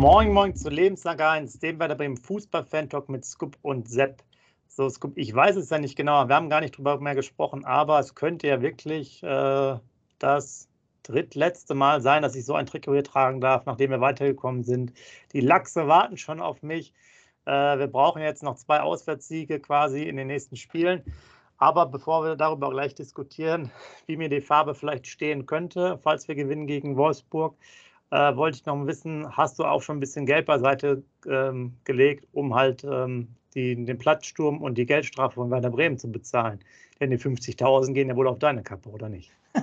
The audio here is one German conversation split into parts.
Moin, moin zu Lebenslang 1, dem Werder Bremen Fußball-Fan-Talk mit Scoop und Sepp. So, Scoop, ich weiß es ja nicht genau, wir haben gar nicht drüber mehr gesprochen, aber es könnte ja wirklich äh, das drittletzte Mal sein, dass ich so ein Trikot hier tragen darf, nachdem wir weitergekommen sind. Die Lachse warten schon auf mich. Äh, wir brauchen jetzt noch zwei Auswärtssiege quasi in den nächsten Spielen. Aber bevor wir darüber gleich diskutieren, wie mir die Farbe vielleicht stehen könnte, falls wir gewinnen gegen Wolfsburg, äh, wollte ich noch wissen, hast du auch schon ein bisschen Geld beiseite ähm, gelegt, um halt ähm, die, den Platzsturm und die Geldstrafe von Werder Bremen zu bezahlen? Denn die 50.000 gehen ja wohl auf deine Kappe, oder nicht?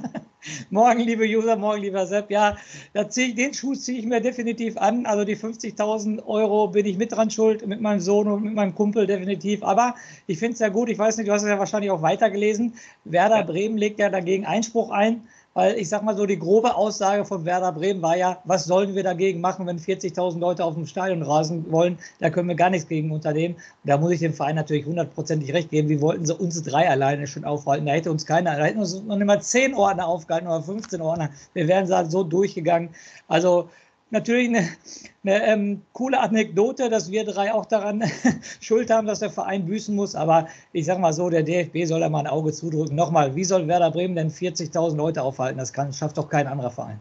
morgen, liebe User, morgen, lieber Sepp. Ja, ich, den Schuh ziehe ich mir definitiv an. Also die 50.000 Euro bin ich mit dran schuld, mit meinem Sohn und mit meinem Kumpel definitiv. Aber ich finde es ja gut. Ich weiß nicht, du hast es ja wahrscheinlich auch weitergelesen. Werder ja. Bremen legt ja dagegen Einspruch ein weil ich sag mal so, die grobe Aussage von Werder Bremen war ja, was sollen wir dagegen machen, wenn 40.000 Leute auf dem Stadion rasen wollen? Da können wir gar nichts gegen unternehmen. da muss ich dem Verein natürlich hundertprozentig recht geben. Wie wollten sie uns drei alleine schon aufhalten? Da hätte uns keiner, da hätten uns noch nicht mal 10 Ordner aufgehalten oder 15 Ordner. Wir wären so durchgegangen. Also, natürlich eine, eine ähm, coole Anekdote, dass wir drei auch daran schuld haben, dass der Verein büßen muss. Aber ich sage mal so, der DFB soll da mal ein Auge zudrücken. Nochmal, wie soll Werder Bremen denn 40.000 Leute aufhalten? Das kann, schafft doch kein anderer Verein.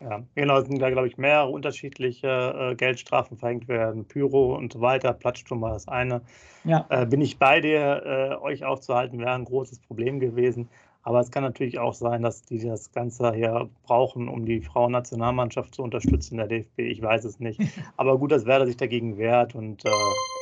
Ja, genau, es sind da, glaube ich, mehrere unterschiedliche äh, Geldstrafen verhängt werden. Pyro und so weiter, Platzsturm war das eine. Ja. Äh, bin ich bei dir, äh, euch aufzuhalten, wäre ein großes Problem gewesen. Aber es kann natürlich auch sein, dass die das Ganze hier brauchen, um die Frauennationalmannschaft zu unterstützen, der DFB. Ich weiß es nicht. Aber gut, dass Werder sich dagegen wehrt und äh,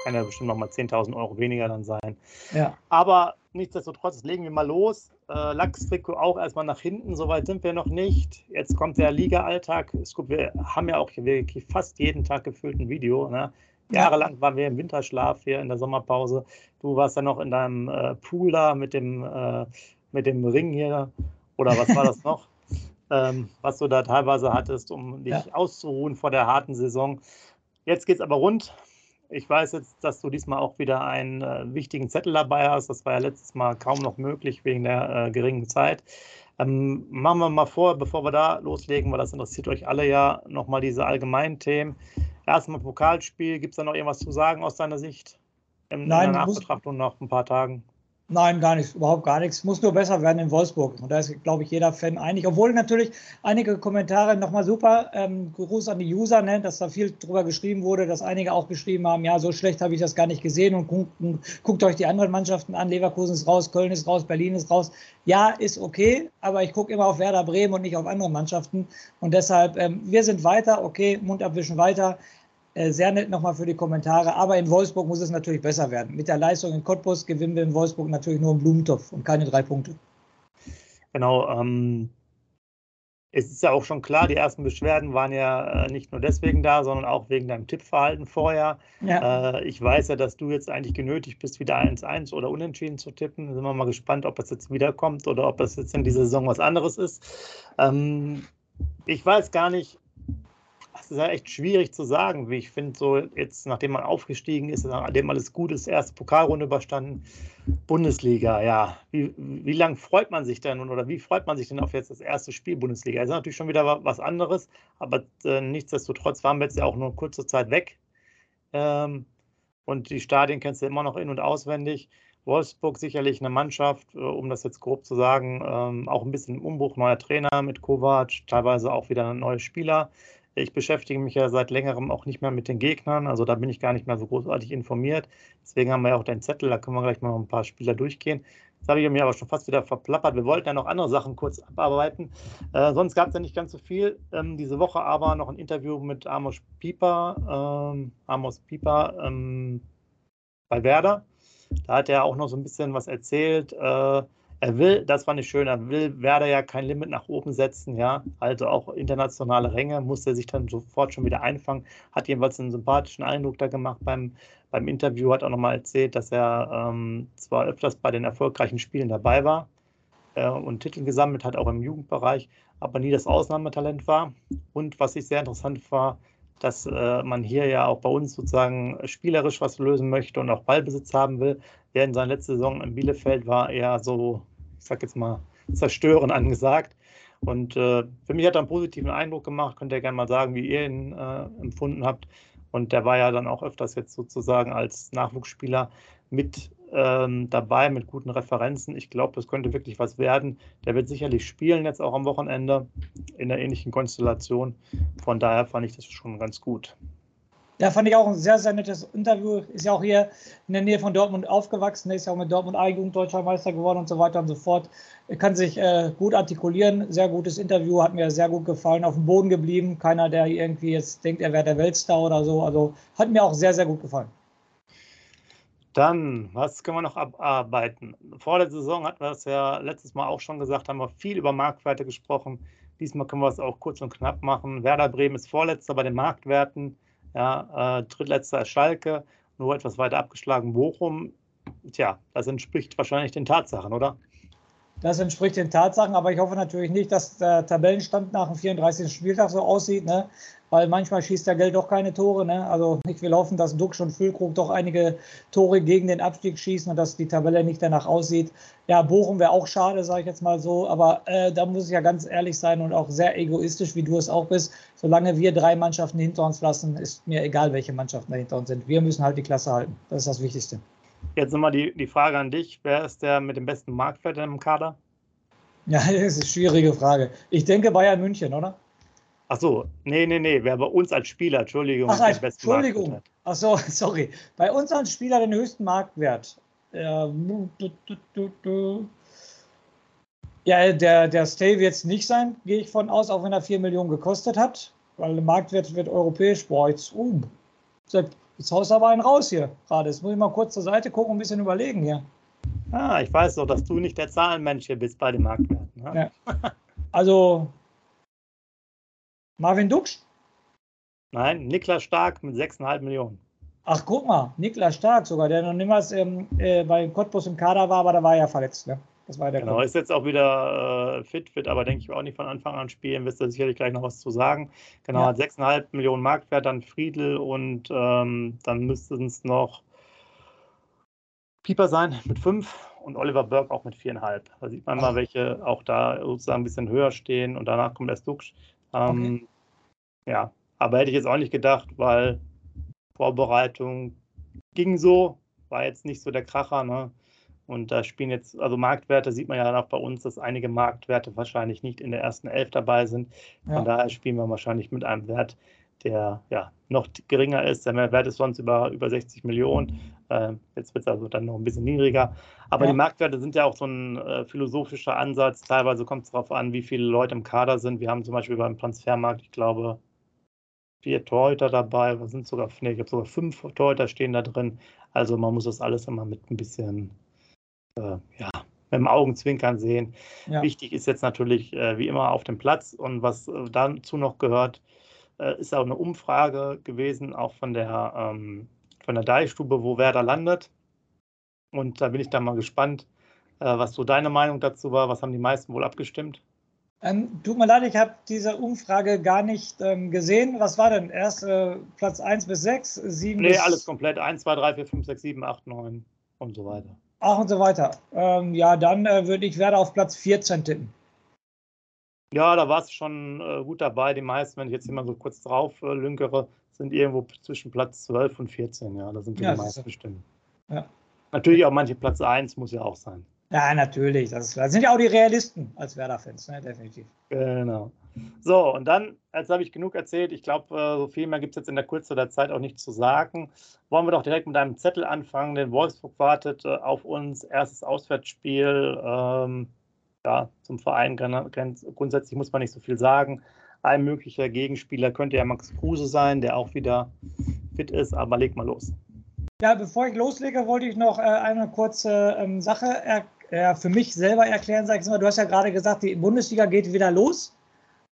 kann ja bestimmt noch mal 10.000 Euro weniger dann sein. Ja. Aber nichtsdestotrotz, legen wir mal los. Äh, Lachstrikot auch erstmal nach hinten, soweit sind wir noch nicht. Jetzt kommt der Liga-Alltag. Wir haben ja auch wirklich fast jeden Tag gefüllt ein Video. Ne? Jahrelang waren wir im Winterschlaf hier in der Sommerpause. Du warst ja noch in deinem äh, Pool da mit dem äh, mit dem Ring hier oder was war das noch, ähm, was du da teilweise hattest, um dich ja. auszuruhen vor der harten Saison. Jetzt geht es aber rund. Ich weiß jetzt, dass du diesmal auch wieder einen äh, wichtigen Zettel dabei hast. Das war ja letztes Mal kaum noch möglich wegen der äh, geringen Zeit. Ähm, machen wir mal vor, bevor wir da loslegen, weil das interessiert euch alle ja, nochmal diese allgemeinen Themen. Erstmal Pokalspiel, gibt es da noch irgendwas zu sagen aus deiner Sicht? In, Nein, in der Nachbetrachtung nach ein paar Tagen. Nein, gar nichts, überhaupt gar nichts. Muss nur besser werden in Wolfsburg. Und da ist, glaube ich, jeder Fan einig. Obwohl natürlich einige Kommentare nochmal super. Ähm, Gruß an die User, ne, dass da viel drüber geschrieben wurde, dass einige auch geschrieben haben, ja, so schlecht habe ich das gar nicht gesehen und guckt, guckt euch die anderen Mannschaften an. Leverkusen ist raus, Köln ist raus, Berlin ist raus. Ja, ist okay, aber ich gucke immer auf Werder Bremen und nicht auf andere Mannschaften. Und deshalb, ähm, wir sind weiter, okay, Mund abwischen weiter. Äh, sehr nett nochmal für die Kommentare. Aber in Wolfsburg muss es natürlich besser werden. Mit der Leistung in Cottbus gewinnen wir in Wolfsburg natürlich nur einen Blumentopf und keine drei Punkte. Genau. Ähm, es ist ja auch schon klar, die ersten Beschwerden waren ja äh, nicht nur deswegen da, sondern auch wegen deinem Tippverhalten vorher. Ja. Äh, ich weiß ja, dass du jetzt eigentlich genötigt bist, wieder 1-1 oder unentschieden zu tippen. Da sind wir mal gespannt, ob das jetzt wiederkommt oder ob das jetzt in dieser Saison was anderes ist. Ähm, ich weiß gar nicht, das ist ja echt schwierig zu sagen, wie ich finde, so jetzt, nachdem man aufgestiegen ist, nachdem alles gut ist, erste Pokalrunde überstanden, Bundesliga, ja. Wie, wie lange freut man sich denn oder wie freut man sich denn auf jetzt das erste Spiel Bundesliga? Das ist natürlich schon wieder was anderes, aber äh, nichtsdestotrotz waren wir jetzt ja auch nur kurze Zeit weg. Ähm, und die Stadien kennst du immer noch in- und auswendig. Wolfsburg sicherlich eine Mannschaft, äh, um das jetzt grob zu sagen, ähm, auch ein bisschen Umbruch, neuer Trainer mit Kovac, teilweise auch wieder neue Spieler. Ich beschäftige mich ja seit längerem auch nicht mehr mit den Gegnern, also da bin ich gar nicht mehr so großartig informiert. Deswegen haben wir ja auch den Zettel, da können wir gleich mal ein paar Spieler durchgehen. Jetzt habe ich mir aber schon fast wieder verplappert. Wir wollten ja noch andere Sachen kurz abarbeiten. Äh, sonst gab es ja nicht ganz so viel. Ähm, diese Woche aber noch ein Interview mit Amos Pieper, ähm, Amos Pieper ähm, bei Werder. Da hat er auch noch so ein bisschen was erzählt. Äh, er will, das fand ich schön, er will Werder ja kein Limit nach oben setzen, ja. Also auch internationale Ränge muss er sich dann sofort schon wieder einfangen. Hat jedenfalls einen sympathischen Eindruck da gemacht beim, beim Interview, hat auch nochmal erzählt, dass er ähm, zwar öfters bei den erfolgreichen Spielen dabei war äh, und Titel gesammelt hat, auch im Jugendbereich, aber nie das Ausnahmetalent war. Und was ich sehr interessant war, dass äh, man hier ja auch bei uns sozusagen spielerisch was lösen möchte und auch Ballbesitz haben will. Während seine letzte Saison in Bielefeld war eher so, sag jetzt mal, zerstören angesagt. Und äh, für mich hat er einen positiven Eindruck gemacht. Könnt ihr gerne mal sagen, wie ihr ihn äh, empfunden habt. Und der war ja dann auch öfters jetzt sozusagen als Nachwuchsspieler mit ähm, dabei, mit guten Referenzen. Ich glaube, das könnte wirklich was werden. Der wird sicherlich spielen jetzt auch am Wochenende in der ähnlichen Konstellation. Von daher fand ich das schon ganz gut. Ja, fand ich auch ein sehr, sehr nettes Interview. Ist ja auch hier in der Nähe von Dortmund aufgewachsen, ist ja auch mit Dortmund A-Jugend deutscher Meister geworden und so weiter und so fort. Er kann sich äh, gut artikulieren. Sehr gutes Interview, hat mir sehr gut gefallen. Auf dem Boden geblieben. Keiner, der irgendwie jetzt denkt, er wäre der Weltstar oder so. Also hat mir auch sehr, sehr gut gefallen. Dann, was können wir noch abarbeiten? Vor der Saison hatten wir es ja letztes Mal auch schon gesagt, haben wir viel über Marktwerte gesprochen. Diesmal können wir es auch kurz und knapp machen. Werder Bremen ist Vorletzter bei den Marktwerten. Ja, äh, drittletzter Schalke, nur etwas weiter abgeschlagen Bochum. Tja, das entspricht wahrscheinlich den Tatsachen, oder? Das entspricht den Tatsachen, aber ich hoffe natürlich nicht, dass der Tabellenstand nach dem 34. Spieltag so aussieht, ne? weil manchmal schießt der Geld doch keine Tore. Ne? Also ich will hoffen, dass Duxch und Füllkrug doch einige Tore gegen den Abstieg schießen und dass die Tabelle nicht danach aussieht. Ja, Bochum wäre auch schade, sage ich jetzt mal so, aber äh, da muss ich ja ganz ehrlich sein und auch sehr egoistisch, wie du es auch bist. Solange wir drei Mannschaften hinter uns lassen, ist mir egal, welche Mannschaften da hinter uns sind. Wir müssen halt die Klasse halten. Das ist das Wichtigste. Jetzt nochmal die, die Frage an dich. Wer ist der mit dem besten Marktwert im Kader? Ja, das ist eine schwierige Frage. Ich denke Bayern München, oder? Ach so, nee, nee, nee, wer bei uns als Spieler, Entschuldigung. Ach, als, Entschuldigung. Ach so, sorry. Bei uns als Spieler den höchsten Marktwert. Ja, der, der Stay wird es nicht sein, gehe ich von aus, auch wenn er 4 Millionen gekostet hat. Weil der Marktwert wird europäisch. Boah, jetzt, uh, jetzt haust aber einen raus hier gerade. Jetzt muss ich mal kurz zur Seite gucken und ein bisschen überlegen hier. Ah, ich weiß doch, dass du nicht der Zahlenmensch hier bist bei den Marktwerten. Ne? Ja. Also, Marvin Duksch? Nein, Niklas Stark mit 6,5 Millionen. Ach, guck mal, Niklas Stark sogar, der noch niemals ähm, äh, bei Cottbus im Kader war, aber da war er verletzt. Ne? Das war der genau, Grund. ist jetzt auch wieder äh, fit, wird aber denke ich auch nicht von Anfang an spielen, wirst du sicherlich gleich noch was zu sagen. Genau, ja. hat 6,5 Millionen Marktwert, dann Friedel und ähm, dann müssten es noch Pieper sein mit 5 und Oliver Burke auch mit 4,5. Da sieht man Ach. mal, welche auch da sozusagen ein bisschen höher stehen und danach kommt erst Duxch. Ähm, okay. Ja, aber hätte ich jetzt auch nicht gedacht, weil Vorbereitung ging so, war jetzt nicht so der Kracher. Ne? Und da spielen jetzt, also Marktwerte sieht man ja dann auch bei uns, dass einige Marktwerte wahrscheinlich nicht in der ersten Elf dabei sind. Von ja. daher spielen wir wahrscheinlich mit einem Wert, der ja noch geringer ist. Der Wert ist sonst über, über 60 Millionen. Äh, jetzt wird es also dann noch ein bisschen niedriger. Aber ja. die Marktwerte sind ja auch so ein äh, philosophischer Ansatz. Teilweise kommt es darauf an, wie viele Leute im Kader sind. Wir haben zum Beispiel beim Transfermarkt, ich glaube, vier Torhüter dabei. Wir sind sogar, nee, ich habe sogar fünf Torhüter stehen da drin. Also man muss das alles immer mit ein bisschen, äh, ja, mit dem Augenzwinkern sehen. Ja. Wichtig ist jetzt natürlich äh, wie immer auf dem Platz und was äh, dazu noch gehört, äh, ist auch eine Umfrage gewesen, auch von der, ähm, von der Deichstube, wo Werder landet. Und da bin ich dann mal gespannt, äh, was so deine Meinung dazu war. Was haben die meisten wohl abgestimmt? Ähm, tut mir leid, ich habe diese Umfrage gar nicht ähm, gesehen. Was war denn? Erst äh, Platz 1 bis 6, 7 Nee, bis alles komplett. 1, 2, 3, 4, 5, 6, 7, 8, 9 und so weiter. Ach und so weiter. Ähm, ja, dann äh, würde ich Werder auf Platz 14 tippen. Ja, da war es schon äh, gut dabei. Die meisten, wenn ich jetzt immer so kurz drauf äh, lünkere, sind irgendwo zwischen Platz 12 und 14. Ja, da sind die, ja, die meisten bestimmt. Ja. Natürlich auch manche Platz 1 muss ja auch sein. Ja, natürlich. Das, ist, das sind ja auch die Realisten als Werder-Fans, ne? definitiv. Genau. So, und dann, jetzt habe ich genug erzählt. Ich glaube, äh, so viel mehr gibt es jetzt in der Kürze der Zeit auch nicht zu sagen. Wollen wir doch direkt mit einem Zettel anfangen, denn Wolfsburg wartet äh, auf uns. Erstes Auswärtsspiel. Ähm, ja, zum Verein grundsätzlich muss man nicht so viel sagen. Ein möglicher Gegenspieler könnte ja Max Kruse sein, der auch wieder fit ist, aber leg mal los. Ja, bevor ich loslege, wollte ich noch äh, eine kurze ähm, Sache er, äh, für mich selber erklären. Sag ich mal, du hast ja gerade gesagt, die Bundesliga geht wieder los.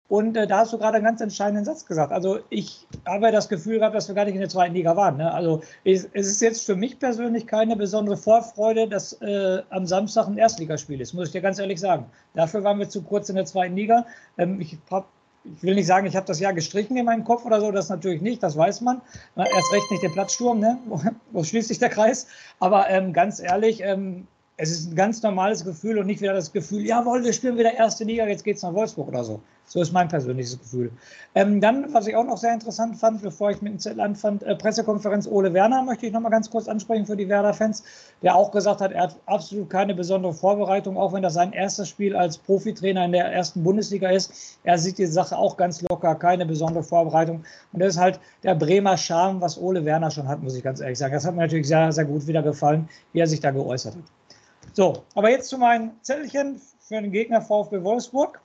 Und äh, da hast du gerade einen ganz entscheidenden Satz gesagt. Also ich habe das Gefühl gehabt, dass wir gar nicht in der zweiten Liga waren. Ne? Also es, es, ist jetzt für mich persönlich keine besondere Vorfreude, dass äh, am Samstag ein Erstligaspiel ist, muss ich dir ganz ehrlich sagen. Dafür waren wir zu kurz in der zweiten Liga. Ähm, ich, hab, ich, will nicht sagen, ich habe das Jahr gestrichen in meinem Kopf oder so, das natürlich nicht, das weiß man. Erst recht nicht der Platzsturm, ne? wo, wo schließt sich der Kreis. Aber ähm, ganz ehrlich, ähm, es ist ein ganz normales Gefühl und nicht wieder das Gefühl, jawohl, wir spielen wieder erste Liga, jetzt geht es nach Wolfsburg oder so. So ist mein persönliches Gefühl. Ähm, dann, was ich auch noch sehr interessant fand, bevor ich mit dem Zettel anfand, äh, Pressekonferenz Ole Werner möchte ich noch mal ganz kurz ansprechen für die Werder-Fans, der auch gesagt hat, er hat absolut keine besondere Vorbereitung, auch wenn das sein erstes Spiel als Profitrainer in der ersten Bundesliga ist. Er sieht die Sache auch ganz locker, keine besondere Vorbereitung. Und das ist halt der Bremer Charme, was Ole Werner schon hat, muss ich ganz ehrlich sagen. Das hat mir natürlich sehr, sehr gut wieder gefallen, wie er sich da geäußert hat. So, aber jetzt zu meinen Zettelchen für den Gegner VfB Wolfsburg.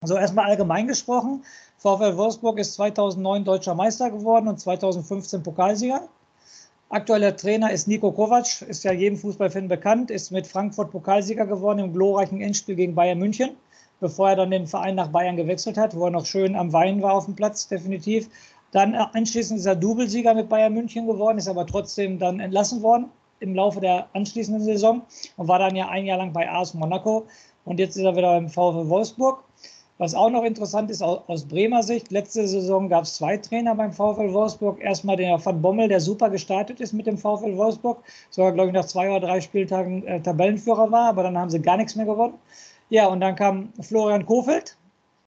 Also erstmal allgemein gesprochen, VfL Wolfsburg ist 2009 deutscher Meister geworden und 2015 Pokalsieger. Aktueller Trainer ist Nico Kovac, ist ja jedem Fußballfan bekannt, ist mit Frankfurt Pokalsieger geworden im glorreichen Endspiel gegen Bayern München, bevor er dann den Verein nach Bayern gewechselt hat, wo er noch schön am Weinen war auf dem Platz, definitiv. Dann anschließend ist er Doublesieger mit Bayern München geworden, ist aber trotzdem dann entlassen worden im Laufe der anschließenden Saison und war dann ja ein Jahr lang bei AS Monaco. Und jetzt ist er wieder beim VfL Wolfsburg. Was auch noch interessant ist aus Bremer Sicht, letzte Saison gab es zwei Trainer beim VfL Wolfsburg. Erstmal der Van Bommel, der super gestartet ist mit dem VfL Wolfsburg, sogar, glaube ich, nach zwei oder drei Spieltagen äh, Tabellenführer war, aber dann haben sie gar nichts mehr gewonnen. Ja, und dann kam Florian Kofeld,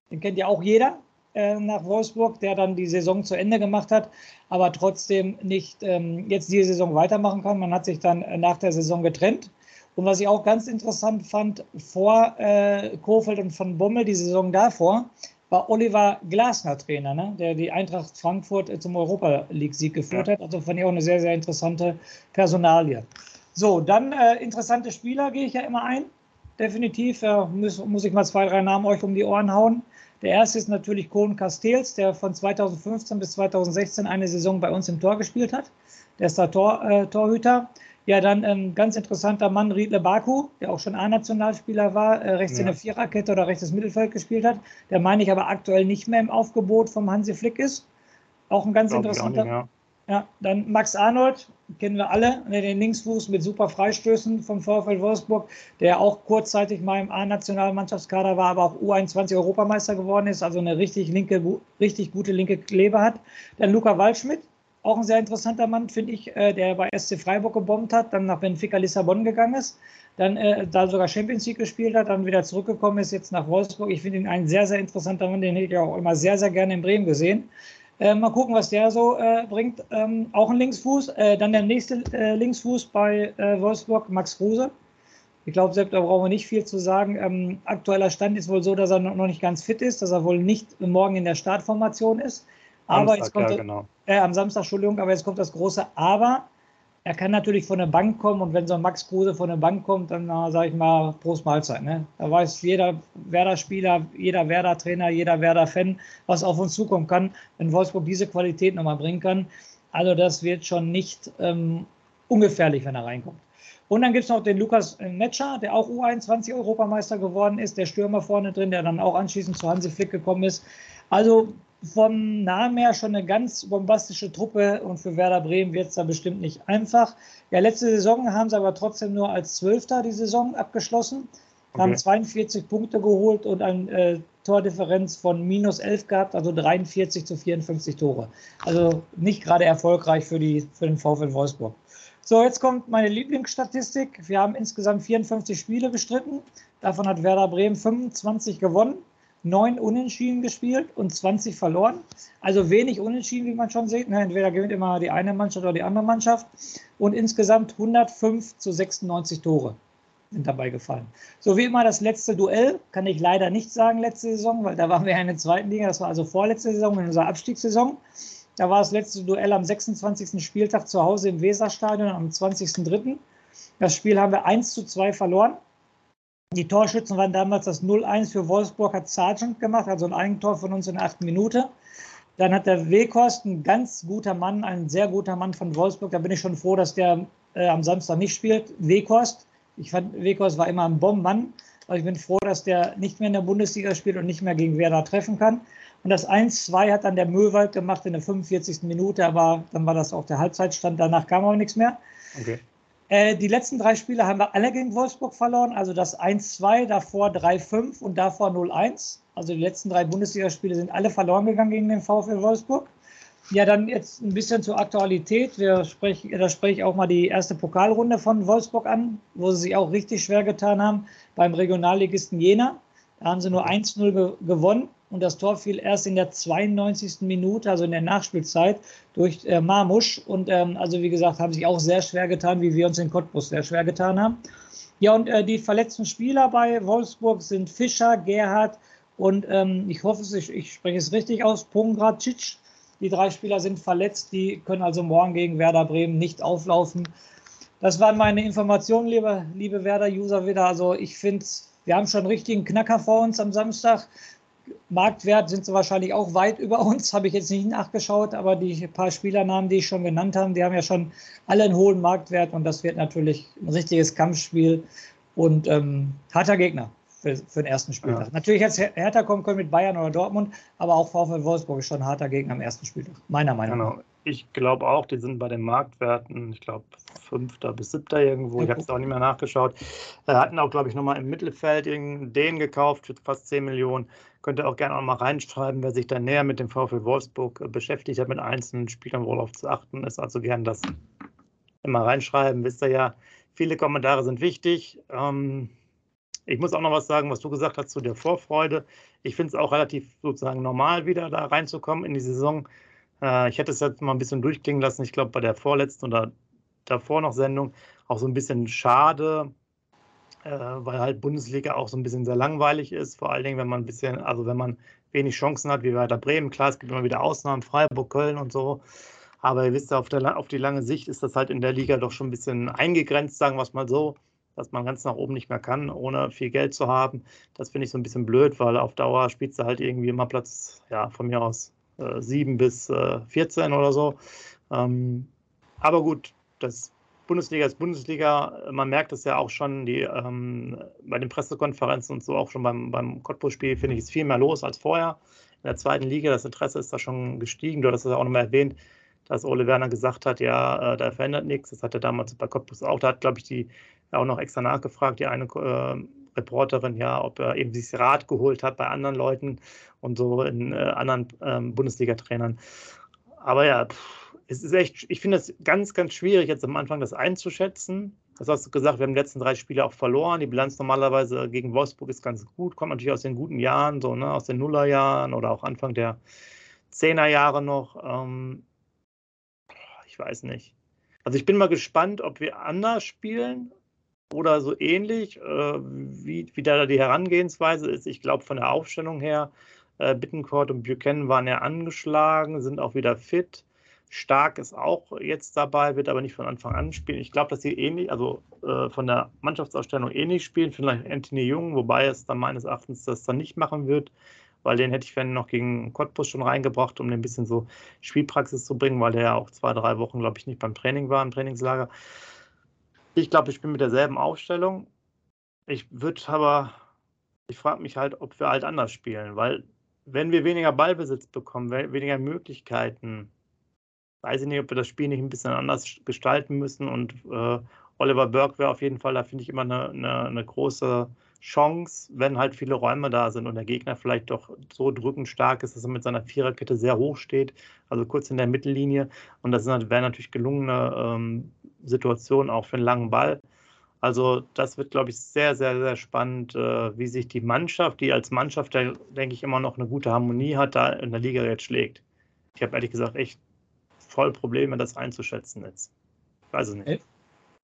den kennt ja auch jeder, äh, nach Wolfsburg, der dann die Saison zu Ende gemacht hat, aber trotzdem nicht ähm, jetzt die Saison weitermachen kann. Man hat sich dann äh, nach der Saison getrennt. Und was ich auch ganz interessant fand, vor äh, Kofeld und von Bommel, die Saison davor, war Oliver Glasner Trainer, ne? der die Eintracht Frankfurt äh, zum Europa League-Sieg geführt ja. hat. Also fand ich auch eine sehr, sehr interessante Personalie. So, dann äh, interessante Spieler gehe ich ja immer ein. Definitiv äh, muss, muss ich mal zwei, drei Namen euch um die Ohren hauen. Der erste ist natürlich Kohn Castells, der von 2015 bis 2016 eine Saison bei uns im Tor gespielt hat. Der ist der Tor, äh, Torhüter. Ja, dann ein ähm, ganz interessanter Mann, Riedle Baku, der auch schon A-Nationalspieler war, äh, rechts ja. in der Viererkette oder rechtes Mittelfeld gespielt hat. Der meine ich aber aktuell nicht mehr im Aufgebot vom Hansi Flick ist. Auch ein ganz Glaub interessanter. Ja. dann Max Arnold, kennen wir alle, den Linksfuß mit super Freistößen vom VfL Wolfsburg, der auch kurzzeitig mal im A-Nationalmannschaftskader war, aber auch U21-Europameister geworden ist, also eine richtig, linke, richtig gute linke Kleber hat. Dann Luca Waldschmidt, auch ein sehr interessanter Mann, finde ich, äh, der bei SC Freiburg gebombt hat, dann nach Benfica Lissabon gegangen ist, dann äh, da sogar Champions League gespielt hat, dann wieder zurückgekommen ist, jetzt nach Wolfsburg. Ich finde ihn ein sehr, sehr interessanter Mann, den hätte ich auch immer sehr, sehr gerne in Bremen gesehen. Äh, mal gucken, was der so äh, bringt. Ähm, auch ein Linksfuß. Äh, dann der nächste äh, Linksfuß bei äh, Wolfsburg, Max Kruse. Ich glaube, selbst da brauchen wir nicht viel zu sagen. Ähm, aktueller Stand ist wohl so, dass er noch nicht ganz fit ist, dass er wohl nicht morgen in der Startformation ist. Aber Samstag, jetzt kommt ja, genau. äh, am Samstag, Entschuldigung, aber jetzt kommt das große Aber. Er kann natürlich von der Bank kommen und wenn so ein Max Kruse von der Bank kommt, dann sage ich mal Prost Mahlzeit. Ne? Da weiß jeder Werder-Spieler, jeder Werder-Trainer, jeder Werder-Fan, was auf uns zukommen kann, wenn Wolfsburg diese Qualität nochmal bringen kann. Also das wird schon nicht ähm, ungefährlich, wenn er reinkommt. Und dann gibt es noch den Lukas Netscher, der auch U21-Europameister geworden ist, der Stürmer vorne drin, der dann auch anschließend zu Hansi Flick gekommen ist. Also vom Namen her schon eine ganz bombastische Truppe und für Werder Bremen wird es da bestimmt nicht einfach. Ja, letzte Saison haben sie aber trotzdem nur als Zwölfter die Saison abgeschlossen, okay. haben 42 Punkte geholt und eine äh, Tordifferenz von minus 11 gehabt, also 43 zu 54 Tore. Also nicht gerade erfolgreich für, die, für den VfL Wolfsburg. So, jetzt kommt meine Lieblingsstatistik. Wir haben insgesamt 54 Spiele bestritten. Davon hat Werder Bremen 25 gewonnen neun Unentschieden gespielt und 20 verloren. Also wenig Unentschieden, wie man schon sieht. Entweder gewinnt immer die eine Mannschaft oder die andere Mannschaft. Und insgesamt 105 zu 96 Tore sind dabei gefallen. So wie immer das letzte Duell, kann ich leider nicht sagen letzte Saison, weil da waren wir in der zweiten Liga. Das war also vorletzte Saison, in unserer Abstiegssaison. Da war das letzte Duell am 26. Spieltag zu Hause im Weserstadion am 20.03. Das Spiel haben wir 1 zu 2 verloren. Die Torschützen waren damals das 0-1 für Wolfsburg, hat Sargent gemacht, also ein Eigentor von uns in der achten Minute. Dann hat der Weghorst, ein ganz guter Mann, ein sehr guter Mann von Wolfsburg. Da bin ich schon froh, dass der äh, am Samstag nicht spielt. Weghorst, ich fand, Weghorst war immer ein Bombenmann. Aber ich bin froh, dass der nicht mehr in der Bundesliga spielt und nicht mehr gegen Werder treffen kann. Und das 1-2 hat dann der Möwald gemacht in der 45. Minute, aber dann war das auch der Halbzeitstand. Danach kam auch nichts mehr. Okay. Äh, die letzten drei Spiele haben wir alle gegen Wolfsburg verloren. Also das 1-2, davor 3-5 und davor 0-1. Also die letzten drei Bundesligaspiele sind alle verloren gegangen gegen den VfL Wolfsburg. Ja, dann jetzt ein bisschen zur Aktualität. Wir sprechen, da spreche ich auch mal die erste Pokalrunde von Wolfsburg an, wo sie sich auch richtig schwer getan haben beim Regionalligisten Jena. Da haben sie nur 1-0 ge gewonnen und das Tor fiel erst in der 92. Minute, also in der Nachspielzeit, durch äh, Marmusch. Und ähm, also wie gesagt, haben sich auch sehr schwer getan, wie wir uns in Cottbus sehr schwer getan haben. Ja, und äh, die verletzten Spieler bei Wolfsburg sind Fischer, Gerhard und ähm, ich hoffe, ich, ich spreche es richtig aus, Pongracic. Die drei Spieler sind verletzt, die können also morgen gegen Werder Bremen nicht auflaufen. Das waren meine Informationen, liebe, liebe Werder-User wieder. Also ich finde, wir haben schon einen richtigen Knacker vor uns am Samstag. Marktwert sind sie wahrscheinlich auch weit über uns, habe ich jetzt nicht nachgeschaut, aber die paar Spielernamen, die ich schon genannt habe, die haben ja schon alle einen hohen Marktwert und das wird natürlich ein richtiges Kampfspiel und ähm, harter Gegner für, für den ersten Spieltag. Ja. Natürlich jetzt Hertha kommen können mit Bayern oder Dortmund, aber auch VfL Wolfsburg ist schon ein harter Gegner am ersten Spieltag, meiner Meinung nach. Genau. Ich glaube auch, die sind bei den Marktwerten, ich glaube, fünfter bis siebter irgendwo. Ich habe es auch nicht mehr nachgeschaut. Äh, hatten auch, glaube ich, nochmal im Mittelfeld den gekauft für fast 10 Millionen. Könnt ihr auch gerne auch mal reinschreiben, wer sich da näher mit dem VfL Wolfsburg äh, beschäftigt hat, mit einzelnen Spielern worauf zu achten ist. Also gerne das immer reinschreiben. Wisst ihr ja, viele Kommentare sind wichtig. Ähm, ich muss auch noch was sagen, was du gesagt hast zu der Vorfreude. Ich finde es auch relativ sozusagen normal, wieder da reinzukommen in die Saison. Äh, ich hätte es jetzt mal ein bisschen durchklingen lassen. Ich glaube, bei der vorletzten oder davor noch Sendung auch so ein bisschen schade, weil halt Bundesliga auch so ein bisschen sehr langweilig ist. Vor allen Dingen, wenn man ein bisschen, also wenn man wenig Chancen hat, wie Werder Bremen. Klar, es gibt immer wieder Ausnahmen, Freiburg, Köln und so. Aber ihr wisst ja, auf, auf die lange Sicht ist das halt in der Liga doch schon ein bisschen eingegrenzt, sagen wir es mal so dass man ganz nach oben nicht mehr kann, ohne viel Geld zu haben. Das finde ich so ein bisschen blöd, weil auf Dauer spielst du halt irgendwie immer Platz, ja, von mir aus äh, 7 bis äh, 14 oder so. Ähm, aber gut, das Bundesliga ist Bundesliga. Man merkt es ja auch schon die, ähm, bei den Pressekonferenzen und so, auch schon beim, beim Cottbus-Spiel, finde ich, ist viel mehr los als vorher. In der zweiten Liga, das Interesse ist da schon gestiegen. Du hast es auch nochmal erwähnt, dass Ole Werner gesagt hat, ja, äh, da verändert nichts. Das hat er damals bei Cottbus auch. Da hat, glaube ich, die auch noch extra nachgefragt, die eine äh, Reporterin, ja, ob er eben sich Rat geholt hat bei anderen Leuten und so in äh, anderen ähm, Bundesliga-Trainern. Aber ja, pff, es ist echt, ich finde es ganz, ganz schwierig, jetzt am Anfang das einzuschätzen. Das hast du gesagt, wir haben die letzten drei Spiele auch verloren. Die Bilanz normalerweise gegen Wolfsburg ist ganz gut, kommt natürlich aus den guten Jahren, so ne, aus den Nullerjahren oder auch Anfang der Zehnerjahre noch. Ähm, ich weiß nicht. Also ich bin mal gespannt, ob wir anders spielen oder so ähnlich, äh, wie, wie da die Herangehensweise ist. Ich glaube, von der Aufstellung her, äh, Bittencourt und Buchanan waren ja angeschlagen, sind auch wieder fit. Stark ist auch jetzt dabei, wird aber nicht von Anfang an spielen. Ich glaube, dass sie ähnlich, also äh, von der Mannschaftsausstellung ähnlich spielen. Vielleicht Anthony Jung, wobei es dann meines Erachtens das dann nicht machen wird, weil den hätte ich wenn noch gegen Cottbus schon reingebracht, um den ein bisschen so Spielpraxis zu bringen, weil der ja auch zwei, drei Wochen, glaube ich, nicht beim Training war, im Trainingslager. Ich glaube, ich bin mit derselben Aufstellung. Ich würde aber, ich frage mich halt, ob wir halt anders spielen, weil wenn wir weniger Ballbesitz bekommen, weniger Möglichkeiten, weiß ich nicht, ob wir das Spiel nicht ein bisschen anders gestalten müssen. Und äh, Oliver Burke wäre auf jeden Fall, da finde ich immer eine, eine, eine, große Chance, wenn halt viele Räume da sind und der Gegner vielleicht doch so drückend stark ist, dass er mit seiner Viererkette sehr hoch steht, also kurz in der Mittellinie. Und das wäre natürlich gelungene ähm, Situation auch für einen langen Ball. Also das wird, glaube ich, sehr, sehr, sehr spannend, äh, wie sich die Mannschaft, die als Mannschaft, denke ich, immer noch eine gute Harmonie hat, da in der Liga jetzt schlägt. Ich habe ehrlich gesagt echt voll Probleme, das einzuschätzen jetzt. Weiß es nicht.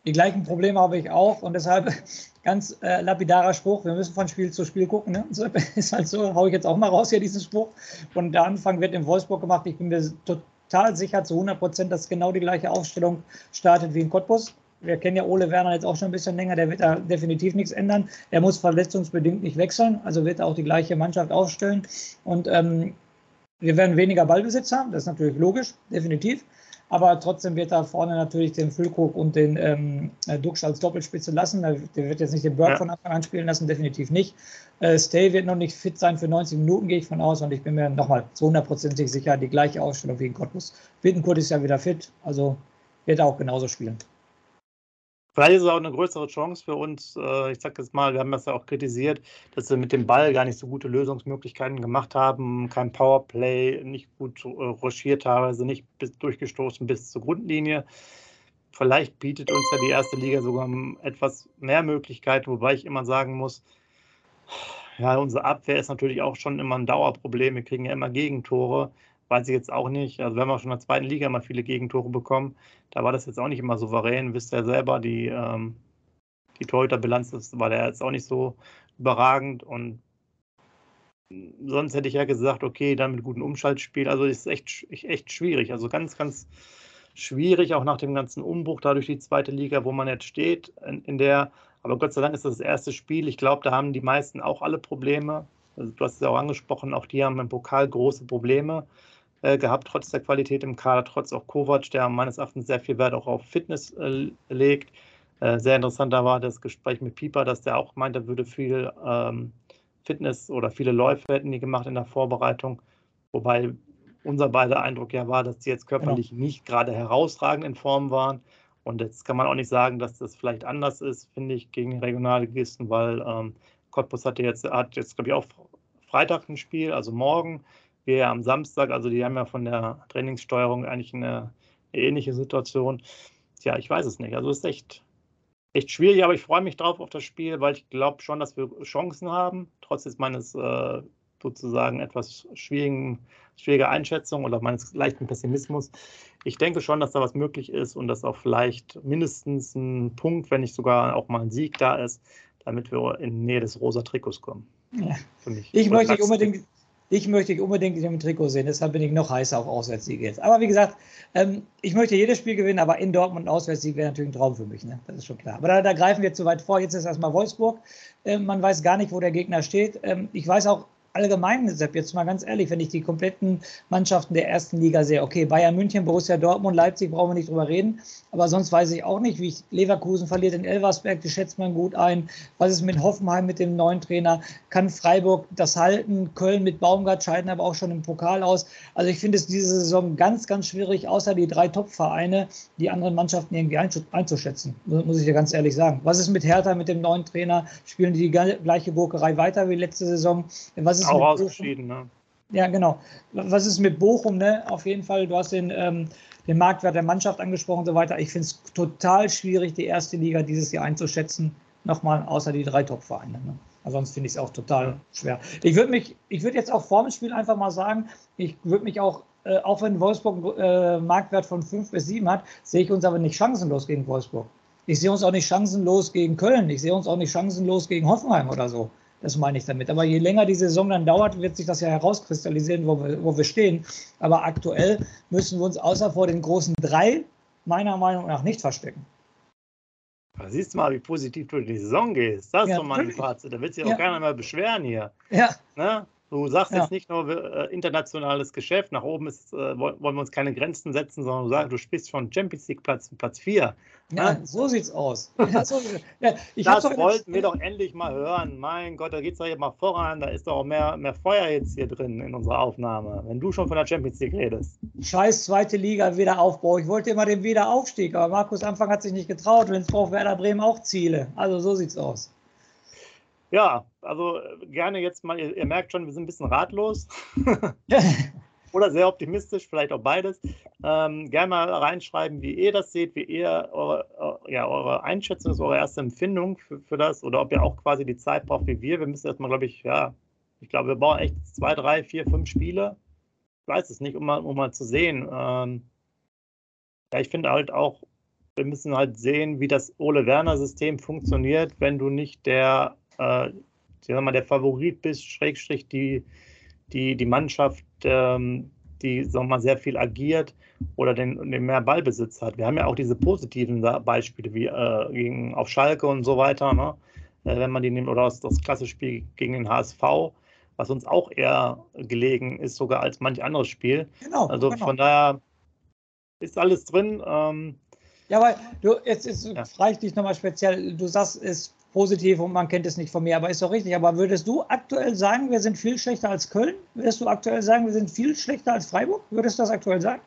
Die gleichen Probleme habe ich auch und deshalb ganz äh, lapidarer Spruch, wir müssen von Spiel zu Spiel gucken. Ne? Ist halt so, haue ich jetzt auch mal raus hier diesen Spruch. Und der Anfang wird in Wolfsburg gemacht. Ich bin mir total total sicher zu 100 Prozent, dass genau die gleiche Aufstellung startet wie in Cottbus. Wir kennen ja Ole Werner jetzt auch schon ein bisschen länger, der wird da definitiv nichts ändern. Er muss verletzungsbedingt nicht wechseln, also wird er auch die gleiche Mannschaft aufstellen. Und ähm, wir werden weniger Ballbesitz haben, das ist natürlich logisch, definitiv. Aber trotzdem wird er vorne natürlich den Füllkrug und den ähm, äh, Duxch als Doppelspitze lassen. Der wird jetzt nicht den Burke ja. von Anfang an spielen lassen, definitiv nicht. Äh, Stay wird noch nicht fit sein für 90 Minuten, gehe ich von aus. Und ich bin mir nochmal zu hundertprozentig sicher, die gleiche Ausstellung wie in Cottbus. Bittenkurt ist ja wieder fit, also wird er auch genauso spielen. Vielleicht ist es auch eine größere Chance für uns. Äh, ich sage jetzt mal, wir haben das ja auch kritisiert, dass wir mit dem Ball gar nicht so gute Lösungsmöglichkeiten gemacht haben. Kein Powerplay, nicht gut äh, ruschiert teilweise, nicht bis, durchgestoßen bis zur Grundlinie. Vielleicht bietet uns ja die erste Liga sogar etwas mehr Möglichkeiten, wobei ich immer sagen muss, ja, unsere Abwehr ist natürlich auch schon immer ein Dauerproblem. Wir kriegen ja immer Gegentore weiß ich jetzt auch nicht. Also, wir haben auch schon in der zweiten Liga immer viele Gegentore bekommen. Da war das jetzt auch nicht immer souverän. Wisst ihr selber, die, ähm, die Torhüterbilanz war der jetzt auch nicht so überragend. Und sonst hätte ich ja gesagt, okay, dann mit gutem Umschaltspiel. Also, ist echt, echt schwierig. Also, ganz, ganz schwierig, auch nach dem ganzen Umbruch, dadurch die zweite Liga, wo man jetzt steht, in, in der. Aber Gott sei Dank ist das das erste Spiel. Ich glaube, da haben die meisten auch alle Probleme. Also, du hast es auch angesprochen, auch die haben im Pokal große Probleme. Äh, gehabt, trotz der Qualität im Kader, trotz auch Kovac, der meines Erachtens sehr viel Wert auch auf Fitness äh, legt. Äh, sehr interessant da war das Gespräch mit Pieper, dass der auch meint, er würde viel ähm, Fitness oder viele Läufe hätten die gemacht in der Vorbereitung. Wobei unser beider Eindruck ja war, dass die jetzt körperlich genau. nicht gerade herausragend in Form waren. Und jetzt kann man auch nicht sagen, dass das vielleicht anders ist, finde ich, gegen Regionalligisten, weil ähm, Cottbus hatte jetzt, hat jetzt, glaube ich, auch Freitag ein Spiel, also morgen wir ja am Samstag, also die haben ja von der Trainingssteuerung eigentlich eine, eine ähnliche Situation. Tja, ich weiß es nicht. Also es ist echt, echt schwierig, aber ich freue mich drauf auf das Spiel, weil ich glaube schon, dass wir Chancen haben, trotz jetzt meines äh, sozusagen etwas schwierigen, schwieriger Einschätzung oder meines leichten Pessimismus. Ich denke schon, dass da was möglich ist und dass auch vielleicht mindestens ein Punkt, wenn nicht sogar auch mal ein Sieg da ist, damit wir in Nähe des rosa Trikots kommen. Ja. Ich möchte unbedingt, ich möchte unbedingt im Trikot sehen, deshalb bin ich noch heißer auf Auswärtssiege jetzt. Aber wie gesagt, ähm, ich möchte jedes Spiel gewinnen, aber in Dortmund ein Auswärtssieg wäre natürlich ein Traum für mich, ne? das ist schon klar. Aber da, da greifen wir zu weit vor. Jetzt ist erstmal Wolfsburg. Ähm, man weiß gar nicht, wo der Gegner steht. Ähm, ich weiß auch allgemein, Sepp, jetzt mal ganz ehrlich, wenn ich die kompletten Mannschaften der ersten Liga sehe, okay, Bayern München, Borussia Dortmund, Leipzig, brauchen wir nicht drüber reden, aber sonst weiß ich auch nicht, wie ich Leverkusen verliert in Elversberg, die schätzt man gut ein. Was ist mit Hoffenheim, mit dem neuen Trainer? Kann Freiburg das halten? Köln mit Baumgart scheiden aber auch schon im Pokal aus. Also ich finde es diese Saison ganz, ganz schwierig, außer die drei Top-Vereine, die anderen Mannschaften irgendwie einzuschätzen, muss ich dir ganz ehrlich sagen. Was ist mit Hertha, mit dem neuen Trainer? Spielen die die gleiche Gurkerei weiter wie letzte Saison? Was ist auch ausgeschieden, ne? Ja, genau. Was ist mit Bochum, ne? Auf jeden Fall, du hast den, ähm, den Marktwert der Mannschaft angesprochen und so weiter. Ich finde es total schwierig, die erste Liga dieses Jahr einzuschätzen. Nochmal, außer die drei Top-Vereine. Ne? Ansonsten finde ich es auch total schwer. Ich würde mich, ich würde jetzt auch vor dem Spiel einfach mal sagen, ich würde mich auch, äh, auch wenn Wolfsburg äh, Marktwert von fünf bis sieben hat, sehe ich uns aber nicht chancenlos gegen Wolfsburg. Ich sehe uns auch nicht chancenlos gegen Köln. Ich sehe uns auch nicht chancenlos gegen Hoffenheim oder so. Das meine ich damit. Aber je länger die Saison dann dauert, wird sich das ja herauskristallisieren, wo wir, wo wir stehen. Aber aktuell müssen wir uns außer vor den großen drei meiner Meinung nach nicht verstecken. Da siehst du mal, wie positiv du in die Saison gehst. Das ist ja, doch mal ein Fazit. Da wird sich auch ja. keiner mehr beschweren hier. Ja. Ne? Du sagst ja. jetzt nicht nur äh, internationales Geschäft, nach oben ist, äh, wollen wir uns keine Grenzen setzen, sondern du, sagst, du spielst von Champions League Platz, Platz 4. Ja, ne? so sieht's aus. Ja, so, ja, das wollten wir doch endlich mal hören. Mein Gott, da geht's doch jetzt mal voran. Da ist doch auch mehr, mehr Feuer jetzt hier drin in unserer Aufnahme, wenn du schon von der Champions League redest. Scheiß zweite Liga, Wiederaufbau. Ich wollte immer den Wiederaufstieg, aber Markus Anfang hat sich nicht getraut. Wenn es braucht Werder Bremen auch Ziele. Also so sieht's aus. Ja, also äh, gerne jetzt mal, ihr, ihr merkt schon, wir sind ein bisschen ratlos. Oder sehr optimistisch, vielleicht auch beides. Ähm, gerne mal reinschreiben, wie ihr das seht, wie ihr eure, ja, eure Einschätzung ist, eure erste Empfindung für, für das oder ob ihr auch quasi die Zeit braucht wie wir. Wir müssen erstmal, glaube ich, ja, ich glaube, wir brauchen echt zwei, drei, vier, fünf Spiele. Ich weiß es nicht, um mal, um mal zu sehen. Ähm, ja, ich finde halt auch, wir müssen halt sehen, wie das Ole-Werner-System funktioniert, wenn du nicht der äh, mal, der Favorit bist, Schrägstrich die, die, die Mannschaft, ähm, die wir mal, sehr viel agiert oder den, den mehr Ballbesitz hat. Wir haben ja auch diese positiven Beispiele wie äh, gegen, auf Schalke und so weiter, ne? äh, wenn man die nimmt, oder das, das klasse Spiel gegen den HSV, was uns auch eher gelegen ist, sogar als manch anderes Spiel. Genau, also genau. von daher ist alles drin. Ähm, ja, aber du, jetzt, jetzt ja. frage ich dich nochmal speziell, du sagst, es positiv und man kennt es nicht von mir, aber ist doch richtig. Aber würdest du aktuell sagen, wir sind viel schlechter als Köln? Würdest du aktuell sagen, wir sind viel schlechter als Freiburg? Würdest du das aktuell sagen?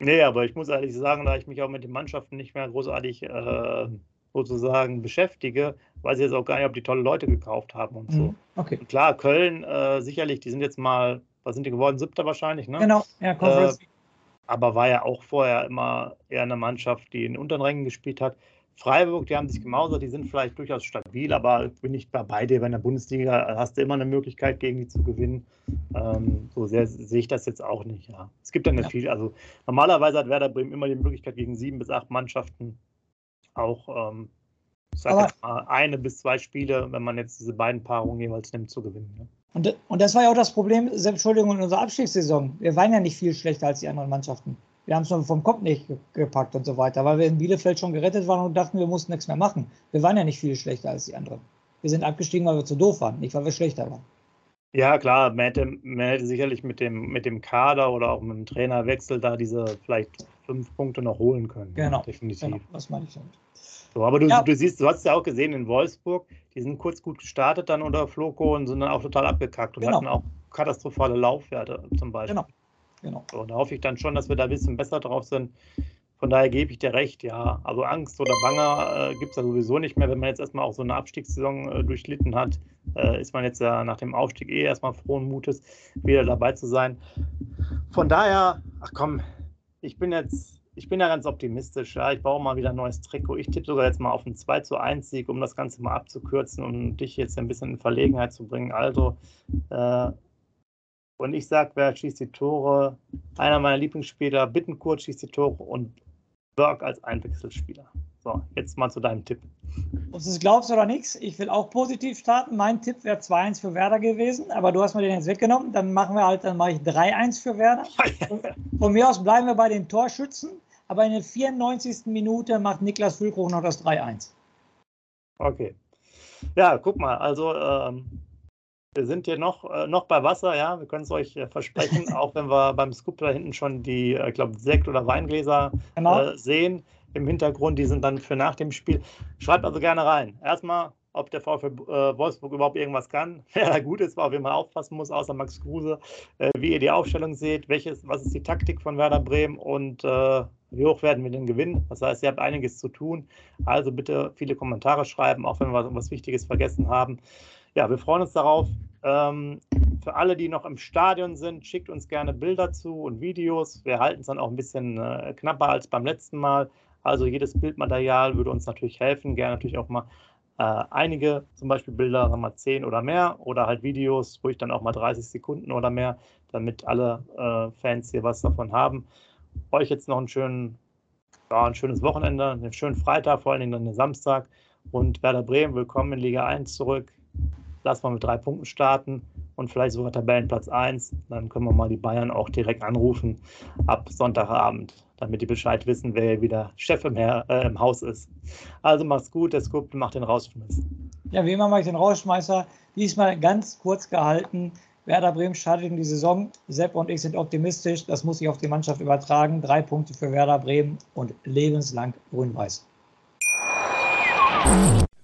Nee, aber ich muss ehrlich sagen, da ich mich auch mit den Mannschaften nicht mehr großartig äh, sozusagen beschäftige, weiß ich jetzt auch gar nicht, ob die tolle Leute gekauft haben und so. Mhm, okay. Und klar, Köln, äh, sicherlich, die sind jetzt mal, was sind die geworden? Siebter wahrscheinlich, ne? Genau, ja, Conference. Äh, aber war ja auch vorher immer eher eine Mannschaft, die in unteren Rängen gespielt hat. Freiburg, die haben sich gemausert, die sind vielleicht durchaus stabil, aber bin ich bei dir, bei der Bundesliga hast du immer eine Möglichkeit, gegen die zu gewinnen. Ähm, so sehr sehe ich das jetzt auch nicht. Ja. Es gibt dann ja. viel, also normalerweise hat Werder Bremen immer die Möglichkeit, gegen sieben bis acht Mannschaften auch, ähm, mal, eine bis zwei Spiele, wenn man jetzt diese beiden Paarungen jeweils nimmt, zu gewinnen. Ja. Und, und das war ja auch das Problem, Entschuldigung, in unserer Abstiegssaison. Wir waren ja nicht viel schlechter als die anderen Mannschaften. Wir haben es vom Kopf nicht gepackt und so weiter, weil wir in Bielefeld schon gerettet waren und dachten, wir mussten nichts mehr machen. Wir waren ja nicht viel schlechter als die anderen. Wir sind abgestiegen, weil wir zu doof waren, nicht weil wir schlechter waren. Ja, klar, man hätte, man hätte sicherlich mit dem, mit dem Kader oder auch mit dem Trainerwechsel da diese vielleicht fünf Punkte noch holen können. Genau, definitiv. Genau, was meine ich damit. So, aber du, ja. du siehst, du hast ja auch gesehen in Wolfsburg, die sind kurz gut gestartet dann unter Floko und sind dann auch total abgekackt und genau. hatten auch katastrophale Laufwerte zum Beispiel. Genau. Genau. So, da hoffe ich dann schon, dass wir da ein bisschen besser drauf sind. Von daher gebe ich dir recht, ja. Also Angst oder Banger äh, gibt es ja sowieso nicht mehr. Wenn man jetzt erstmal auch so eine Abstiegssaison äh, durchlitten hat, äh, ist man jetzt ja nach dem Aufstieg eh erstmal frohen Mutes, wieder dabei zu sein. Von daher, ach komm, ich bin jetzt ich bin ja ganz optimistisch. Ja. Ich baue mal wieder ein neues Trikot. Ich tippe sogar jetzt mal auf einen 2 zu 1 Sieg, um das Ganze mal abzukürzen und dich jetzt ein bisschen in Verlegenheit zu bringen. Also, äh, und ich sage, wer schießt die Tore? Einer meiner Lieblingsspieler, Bittenkurt schießt die Tore und Berg als Einwechselspieler. So, jetzt mal zu deinem Tipp. Ob du es glaubst oder nichts, ich will auch positiv starten. Mein Tipp wäre 2-1 für Werder gewesen, aber du hast mir den jetzt weggenommen. Dann machen wir halt, dann mache ich 3-1 für Werder. Von mir aus bleiben wir bei den Torschützen aber in der 94. Minute macht Niklas Füllkrug noch das 3-1. Okay. Ja, guck mal, also ähm, wir sind hier noch, äh, noch bei Wasser, ja, wir können es euch äh, versprechen, auch wenn wir beim Scoop da hinten schon die, ich äh, glaube, Sekt- oder Weingläser genau. Äh, sehen im Hintergrund, die sind dann für nach dem Spiel. Schreibt also gerne rein. Erstmal ob der VfL äh, Wolfsburg überhaupt irgendwas kann. Wer da gut ist, auf jeden Fall aufpassen muss, außer Max Kruse, äh, wie ihr die Aufstellung seht, welches, was ist die Taktik von Werder Bremen und wie hoch werden wir denn gewinnen? Das heißt, ihr habt einiges zu tun. Also bitte viele Kommentare schreiben, auch wenn wir was Wichtiges vergessen haben. Ja, wir freuen uns darauf. Ähm, für alle, die noch im Stadion sind, schickt uns gerne Bilder zu und Videos. Wir halten es dann auch ein bisschen äh, knapper als beim letzten Mal. Also jedes Bildmaterial würde uns natürlich helfen. Gerne natürlich auch mal äh, einige, zum Beispiel Bilder, sagen wir 10 oder mehr, oder halt Videos, wo ich dann auch mal 30 Sekunden oder mehr, damit alle äh, Fans hier was davon haben. Euch jetzt noch einen schönen, ja, ein schönes Wochenende, einen schönen Freitag, vor allen Dingen dann den Samstag. Und Werder Bremen, willkommen in Liga 1 zurück. Lass mal mit drei Punkten starten und vielleicht sogar Tabellenplatz 1. Dann können wir mal die Bayern auch direkt anrufen ab Sonntagabend damit die Bescheid wissen, wer wieder Chef im, Her äh, im Haus ist. Also mach's gut, der Scoop macht den Rausschmiss. Ja, wie immer mache ich den Rausschmeißer. Diesmal ganz kurz gehalten. Werder Bremen startet in die Saison. Sepp und ich sind optimistisch. Das muss sich auf die Mannschaft übertragen. Drei Punkte für Werder Bremen und lebenslang grün-weiß.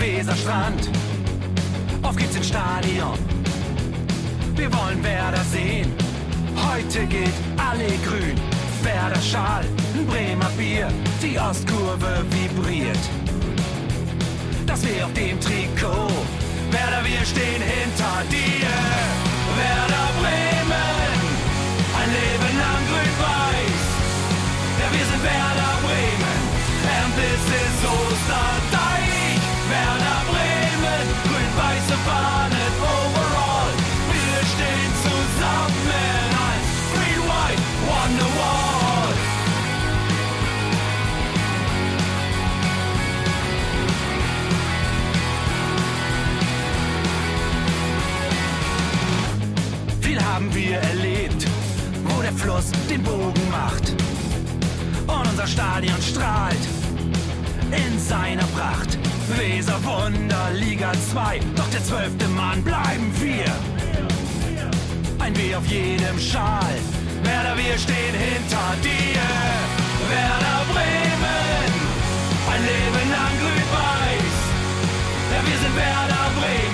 Weserstrand. Auf geht's ins Stadion. Wir wollen Werder sehen. Heute geht alle grün. Werder Schal, ein Bremer Bier. Die Ostkurve vibriert. Das wir auf dem Trikot. Werder, wir stehen hinter dir. Werder 2, doch der zwölfte Mann bleiben wir. Ein W auf jedem Schal, Werder, wir stehen hinter dir. Werder Bremen, ein Leben lang grün-weiß. Ja, wir sind Werder Bremen,